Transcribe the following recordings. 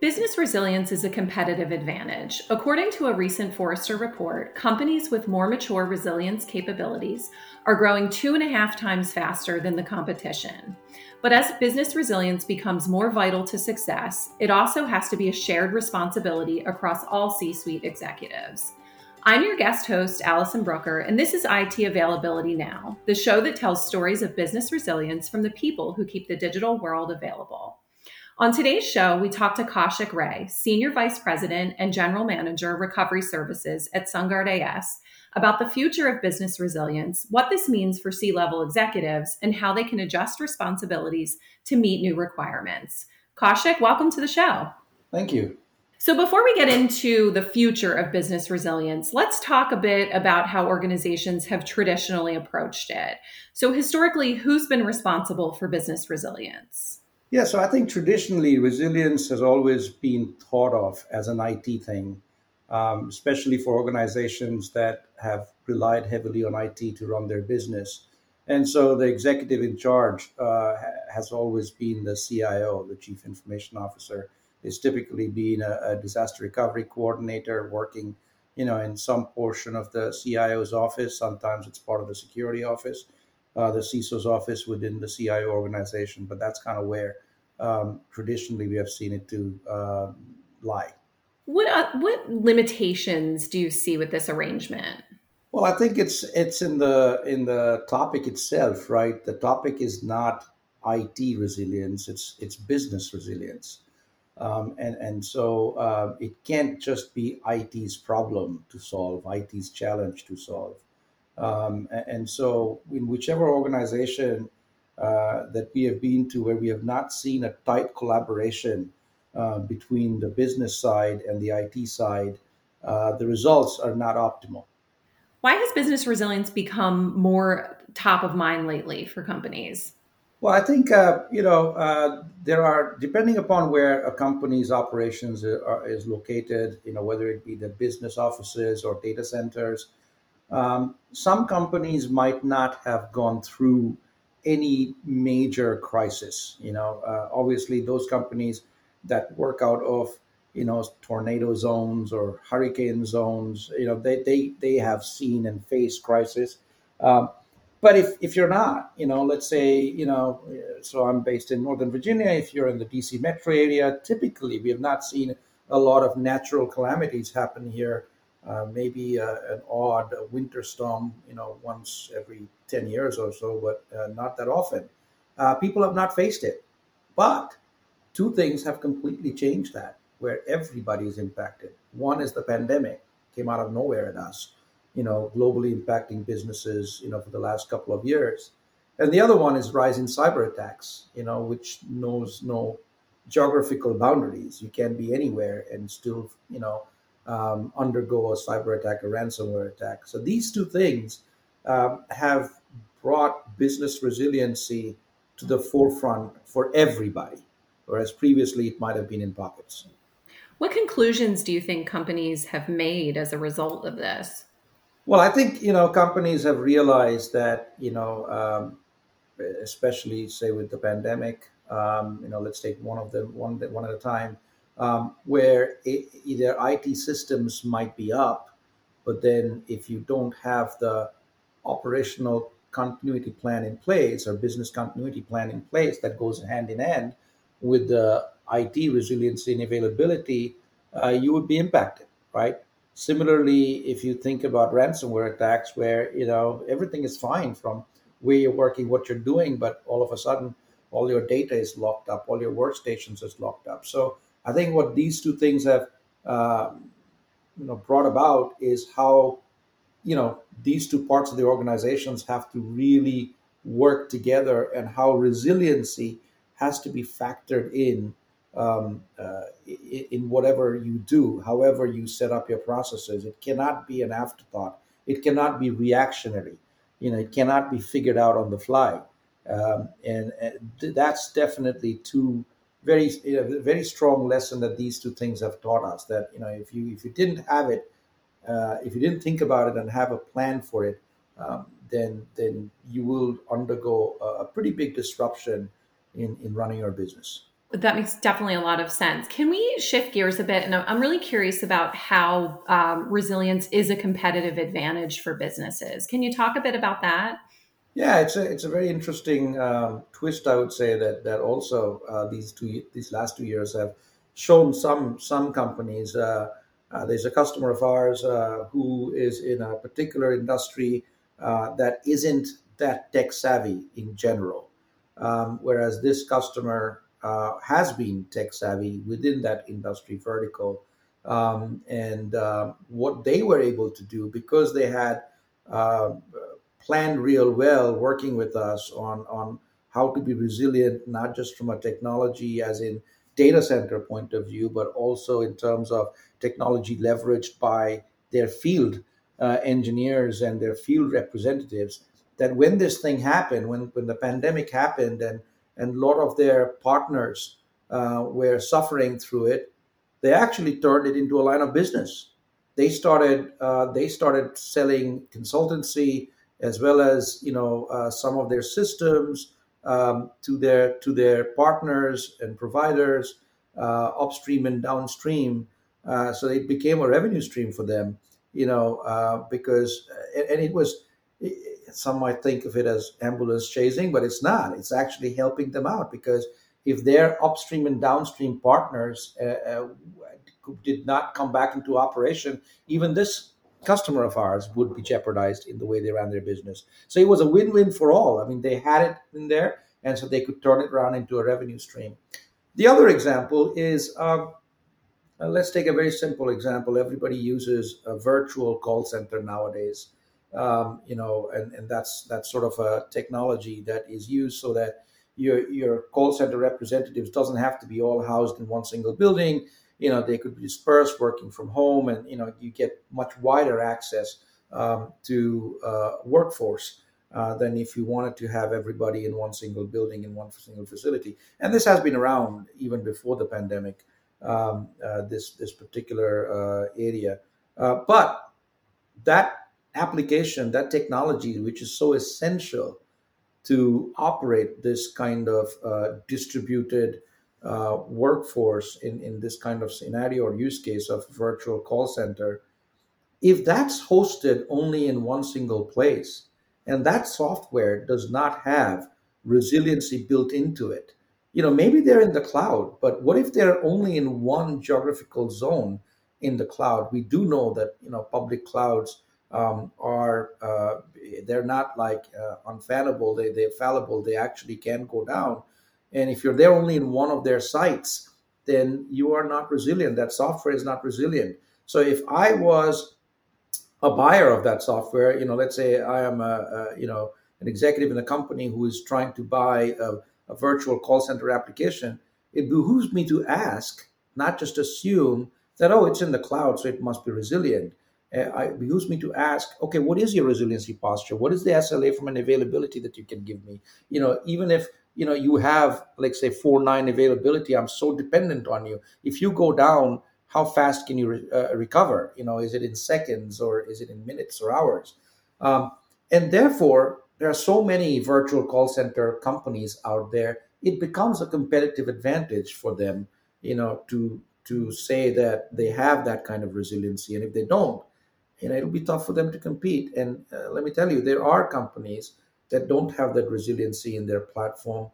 Business resilience is a competitive advantage. According to a recent Forrester report, companies with more mature resilience capabilities are growing two and a half times faster than the competition. But as business resilience becomes more vital to success, it also has to be a shared responsibility across all C suite executives. I'm your guest host, Allison Brooker, and this is IT Availability Now, the show that tells stories of business resilience from the people who keep the digital world available. On today's show, we talk to Kaushik Ray, Senior Vice President and General Manager, Recovery Services at SunGard AS, about the future of business resilience, what this means for C level executives, and how they can adjust responsibilities to meet new requirements. Kaushik, welcome to the show. Thank you. So, before we get into the future of business resilience, let's talk a bit about how organizations have traditionally approached it. So, historically, who's been responsible for business resilience? Yeah, so I think traditionally resilience has always been thought of as an IT thing, um, especially for organizations that have relied heavily on IT to run their business. And so the executive in charge uh, has always been the CIO, the Chief Information Officer. It's typically been a, a, disaster recovery coordinator working, you know, in some portion of the CIO's office. Sometimes it's part of the security office uh, the CISO's office within the CIO organization, but that's kind of where um, traditionally we have seen it to uh, lie. What uh, what limitations do you see with this arrangement? Well, I think it's it's in the in the topic itself, right? The topic is not IT resilience; it's it's business resilience, um, and and so uh, it can't just be IT's problem to solve, IT's challenge to solve. Um, and so, in whichever organization uh, that we have been to where we have not seen a tight collaboration uh, between the business side and the IT side, uh, the results are not optimal. Why has business resilience become more top of mind lately for companies? Well, I think uh, you know uh, there are depending upon where a company's operations are, is located. You know whether it be the business offices or data centers um, some companies might not have gone through any major crisis. You know, uh, obviously those companies that work out of you know tornado zones or hurricane zones, you know, they they they have seen and faced crisis. Um, but if, if you're not, you know, let's say, you know, so I'm based in Northern Virginia. If you're in the DC metro area, typically we have not seen a lot of natural calamities happen here maybe uh, an odd winter storm, you know, once every 10 years or so, but uh, not that often. Uh, people have not faced it. But two things have completely changed that, where everybody is impacted. One is the pandemic, came out of nowhere at us, you know, globally impacting businesses, you know, for the last couple of years. And the other one is rising cyber attacks, you know, which knows no geographical boundaries. You can be anywhere and still, you know, um, undergo a cyber attack, a ransomware attack. So these two things um, have brought business resiliency to the forefront for everybody, whereas previously it might have been in pockets. What conclusions do you think companies have made as a result of this? Well, I think you know companies have realized that you know, um, especially say with the pandemic. Um, you know, let's take one of them one one at a time um, where it, either IT systems might be up, but then if you don't have the operational continuity plan in place or business continuity plan in place that goes hand in hand with the IT resiliency and availability, uh, you would be impacted, right? Similarly, if you think about ransomware attacks, where you know everything is fine from where you're working, what you're doing, but all of a sudden all your data is locked up, all your workstations is locked up. So I think what these two things have uh, you know brought about is how you know these two parts of the organizations have to really work together and how resiliency has to be factored in um, uh, in whatever you do, however you set up your processes. It cannot be an afterthought. It cannot be reactionary. You know, it cannot be figured out on the fly. Um, and, and, that's definitely two very very strong lesson that these two things have taught us that you know if you if you didn't have it uh, if you didn't think about it and have a plan for it um, then then you will undergo a, a, pretty big disruption in in running your business That makes definitely a lot of sense. Can we shift gears a bit? And I'm really curious about how um, resilience is a competitive advantage for businesses. Can you talk a bit about that? Yeah, it's a it's a very interesting um, twist. I would say that that also uh, these two these last two years have shown some some companies. Uh, uh, there's a customer of ours uh, who is in a particular industry uh, that isn't that tech savvy in general, um, whereas this customer uh, has been tech savvy within that industry vertical. Um, and what they were able to do because they had planned real well working with us on, on how to be resilient, not just from a technology as in data center point of view, but also in terms of technology leveraged by their field uh, engineers and their field representatives. That when this thing happened, when, when the pandemic happened and and a lot of their partners uh, were suffering through it, they actually turned it into a line of business. They started uh, they started selling consultancy as well as you know uh, some of their systems um, to their to their partners and providers uh, upstream and downstream. Uh, so it became a revenue stream for them, you know, uh, because and it was some might think of it as ambulance chasing, but it's not. It's actually helping them out because if their upstream and downstream partners uh, uh, did not come back into operation, even this customer of ours would be jeopardized in the way they ran their business. So it was a win-win for all. I mean, they had it in there, and so they could turn it around into a revenue stream. The other example is. Um, uh, let's take a very simple example. Everybody uses a virtual call center nowadays um, you know, and, and that's that's sort of a technology that is used so that your your call center representatives doesn't have to be all housed in one single building. You know, they could be dispersed, working from home, and you know, you get much wider access um, to uh, workforce. Uh, than if you wanted to have everybody in one single building in one single facility. And this has been around even before the pandemic. Um, uh, this this particular uh, area, uh, but that application, that technology, which is so essential to operate this kind of uh, distributed uh, workforce in, in this kind of scenario or use case of virtual call center, if that's hosted only in one single place and that software does not have resiliency built into it, you know, maybe they're in the cloud, but what if they're only in one geographical zone in the cloud? We do know that, you know, public clouds um, are uh, they're not like uh, unfallible. They they're fallible. They actually can go down. And if you're there only in one of their sites, then you are not resilient. That software is not resilient. So if I was a buyer of that software, you know, let's say I am a, a you know an executive in a company who is trying to buy a, a virtual call center application, it behooves me to ask, not just assume that oh it's in the cloud, so it must be resilient uh, it behooves me to ask, okay, what is your resiliency posture? What is the SLA from an availability that you can give me? You know, even if you know you have, like say, four nine availability, I'm so dependent on you. If you go down, how fast can you re- uh, recover? You know, is it in seconds or is it in minutes or hours? Um, and therefore, there are so many virtual call center companies out there. It becomes a competitive advantage for them, you know, to to say that they have that kind of resiliency, and if they don't, you know it'll be tough for them to compete and uh, let me tell you there are companies that don't have that resiliency in their platform.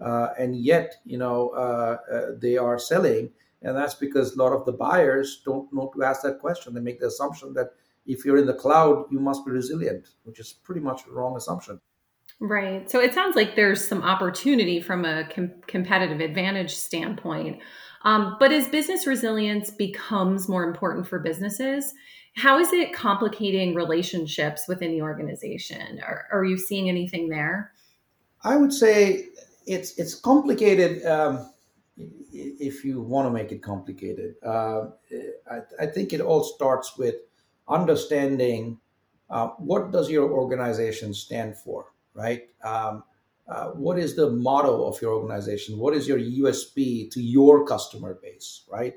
Uh, and yet you know uh, uh, they are selling and that's because a lot of the buyers don't know to ask that question. They make the assumption that if you're in the cloud you must be resilient which is pretty much a wrong assumption. Right. So it sounds like there's some opportunity from a com- competitive advantage standpoint um, but as business resilience becomes more important for businesses how is it complicating relationships within the organization? Are, are you seeing anything there? I would say it's it's complicated. Um, if you want to make it complicated, uh, I, I, think it all starts with understanding uh, what does your organization stand for, right? Um, uh, what is the motto of your organization? What is your USP to your customer base, right?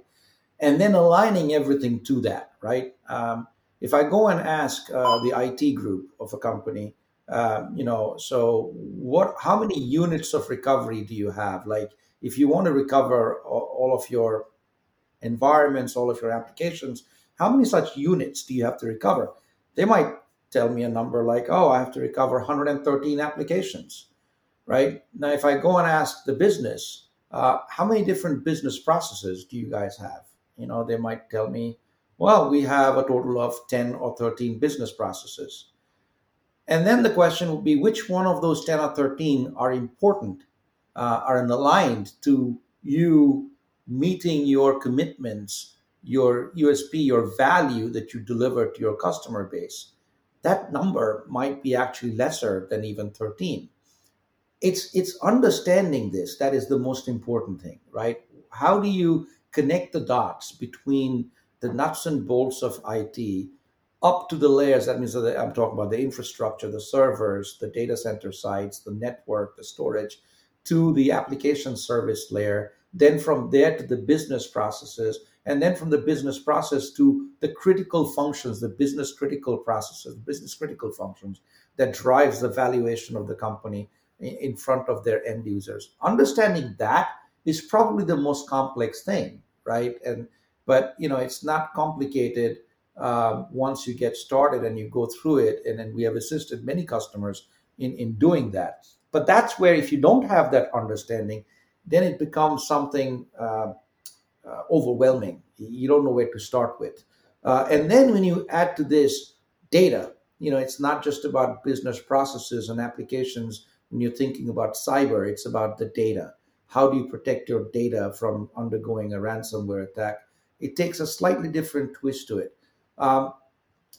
and then aligning everything to that, right? Um, if I go and ask uh, the IT group of a company, um, you know, so what? How many units of recovery do you have? Like, if you want to recover all of your environments, all of your applications, how many such units do you have to recover? They might tell me a number like, oh, I have to recover 113 applications, right? Now, if I go and ask the business, uh, how many different business processes do you guys have? You know, they might tell me, well, we have a total of 10 or 13 business processes. And then the question would be which one of those 10 or 13 are important, uh, are aligned to you meeting your commitments, your USP, your value that you deliver to your customer base? That number might be actually lesser than even 13 it's it's understanding this that is the most important thing right? How do you connect the dots between the nuts and bolts of it up to the layers? That means that i'm talking about the infrastructure the servers the data center sites the network the storage to the application service layer then from there to the business processes and then from the business process to the critical functions the business critical processes business critical functions that drives the valuation of the company in front of their end users. Understanding that is probably the most complex thing, right? And but you know it's not complicated um, once you get started and you go through it. And then we have assisted many customers in in doing that. But that's where if you don't have that understanding, then it becomes something uh, uh, overwhelming. You don't know where to start with. Uh, and then when you add to this data, you know it's not just about business processes and applications when you're thinking about cyber, it's about the data. How do you protect your data from undergoing a ransomware attack? It takes a slightly different twist to it um,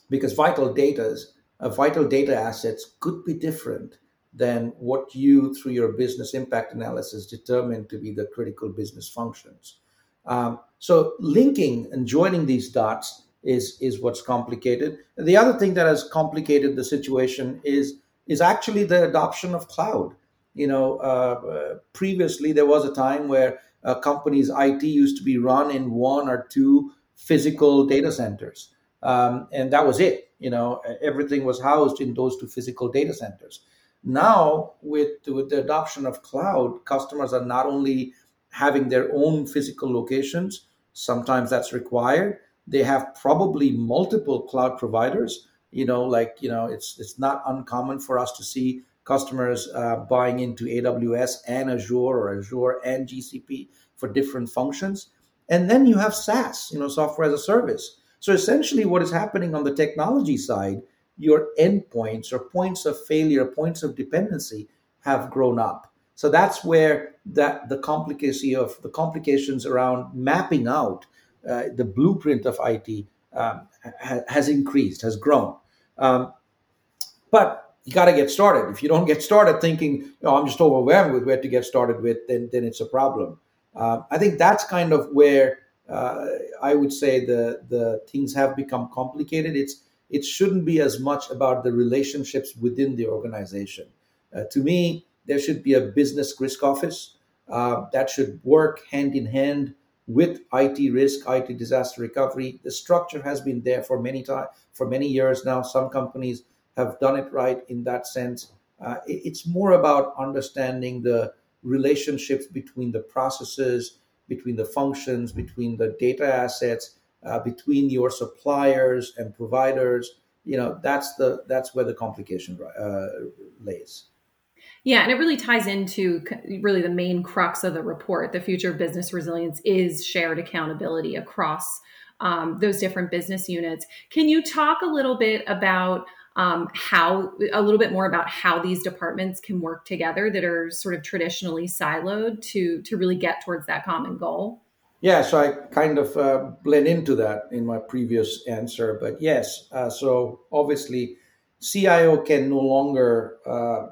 because vital data, uh, vital data assets could be different than what you, through your business impact analysis, determine to be the critical business functions. Um, so linking and joining these dots is is what's complicated. The other thing that has complicated the situation is is actually the adoption of cloud. You know, uh, uh, previously there was a time where a company's IT used to be run in one or two physical data centers, um, and that was it. You know, everything was housed in those two physical data centers. Now, with with the adoption of cloud, customers are not only having their own physical locations. Sometimes that's required. They have probably multiple cloud providers you know like you know it's it's not uncommon for us to see customers uh, buying into aws and azure or azure and gcp for different functions. And then you have saas you know software as a service. So essentially what is happening on the technology side your endpoints or points of failure points of dependency have grown up. So that's where that the complicacy of the complications around mapping out uh, the blueprint of it um, ha- has increased has grown um, but you got to get started. If you don't get started thinking, oh, I'm just overwhelmed with where to get started with, then then it's a problem. Uh, I think that's kind of where uh, I would say the the things have become complicated. It's it shouldn't be as much about the relationships within the organization. Uh, to me, there should be a business risk office uh, that should work hand in hand with IT risk, IT disaster recovery. The structure has been there for many time for many years now. Some companies have done it right in that sense. Uh, it's more about understanding the relationships between the processes, between the functions, between the data assets, uh, between your suppliers and providers. You know, that's the that's where the complication uh, lays. Yeah, and it really ties into really the main crux of the report. The future of business resilience is shared accountability across um, those different business units. Can you talk a little bit about um, how, a little bit more about how these departments can work together that are sort of traditionally siloed to to really get towards that common goal? Yeah, so I kind of uh, blend into that in my previous answer, but yes, uh, so obviously CIO can no longer uh,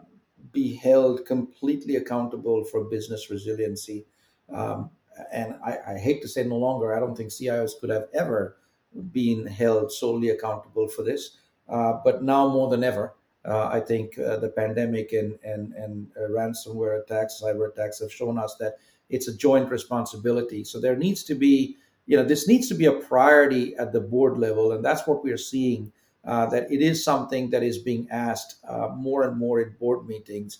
be held completely accountable for business resiliency. Um, and I, I, hate to say no longer, I don't think CIOs could have ever been held solely accountable for this. Uh, but now more than ever, uh, I think uh, the pandemic and, and, and uh, ransomware attacks, cyber attacks have shown us that it's a joint responsibility. So there needs to be, you know, this needs to be a priority at the board level. And that's what we're seeing, uh, that it is something that is being asked uh, more and more in board meetings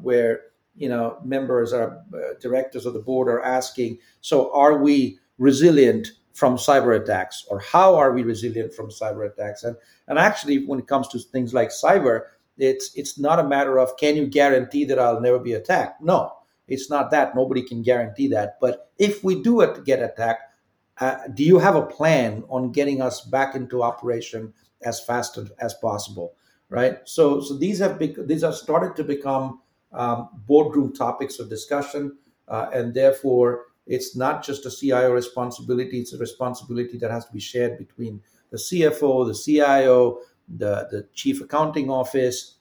where you know members or uh, directors of the board are asking so are we resilient from cyber attacks? Or how are we resilient from cyber attacks? And and actually when it comes to things like cyber it's it's not a matter of can you guarantee that I'll never be attacked? No it's not that. Nobody can guarantee that. But if we do get attacked uh, do you have a plan on getting us back into operation as fast as possible right? So so these have bec- these have started to become um, boardroom topics of discussion uh, and therefore it's not just a cio responsibility it's a responsibility that has to be shared between the cfo the cio the, the chief accounting office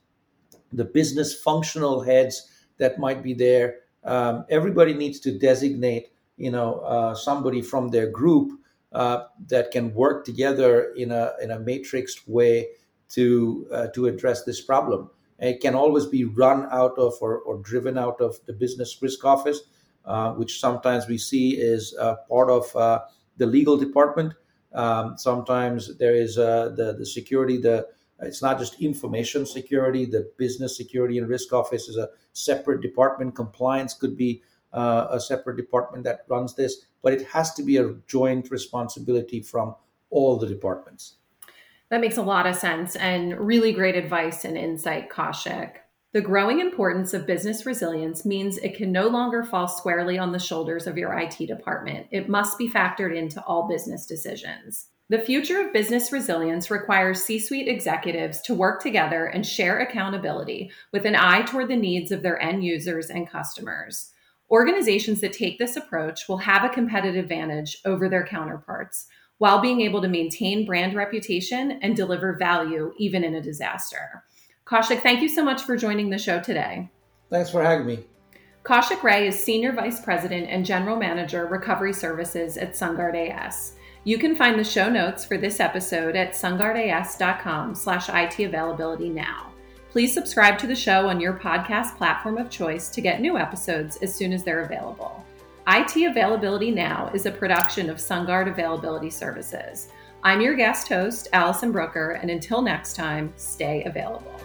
the business functional heads that might be there. Um, everybody needs to designate you know uh, somebody from their group uh, that can work together in a in a matrixed way to uh, to address this problem. And it can always be run out of or, or driven out of the business risk office, uh, which sometimes we see is part of uh, the legal department. Um, sometimes there is uh, the the security the it's not just information security the business security and risk office is a separate department compliance could be uh, a separate department that runs this but it has to be a joint responsibility from all the departments that makes a lot of sense and really great advice and insight, Kaushik. The growing importance of business resilience means it can no longer fall squarely on the shoulders of your IT department. It must be factored into all business decisions. The future of business resilience requires C suite executives to work together and share accountability with an eye toward the needs of their end users and customers. Organizations that take this approach will have a competitive advantage over their counterparts while being able to maintain brand reputation and deliver value even in a disaster. Kaushik, thank you so much for joining the show today. Thanks for having me. Kaushik Ray is Senior Vice President and General Manager, Recovery Services at SunGard AS. You can find the show notes for this episode at sungardas.com slash IT availability now. Please subscribe to the show on your podcast platform of choice to get new episodes as soon as they're available. IT Availability Now is a production of SunGard Availability Services. I'm your guest host, Allison Brooker, and until next time, stay available.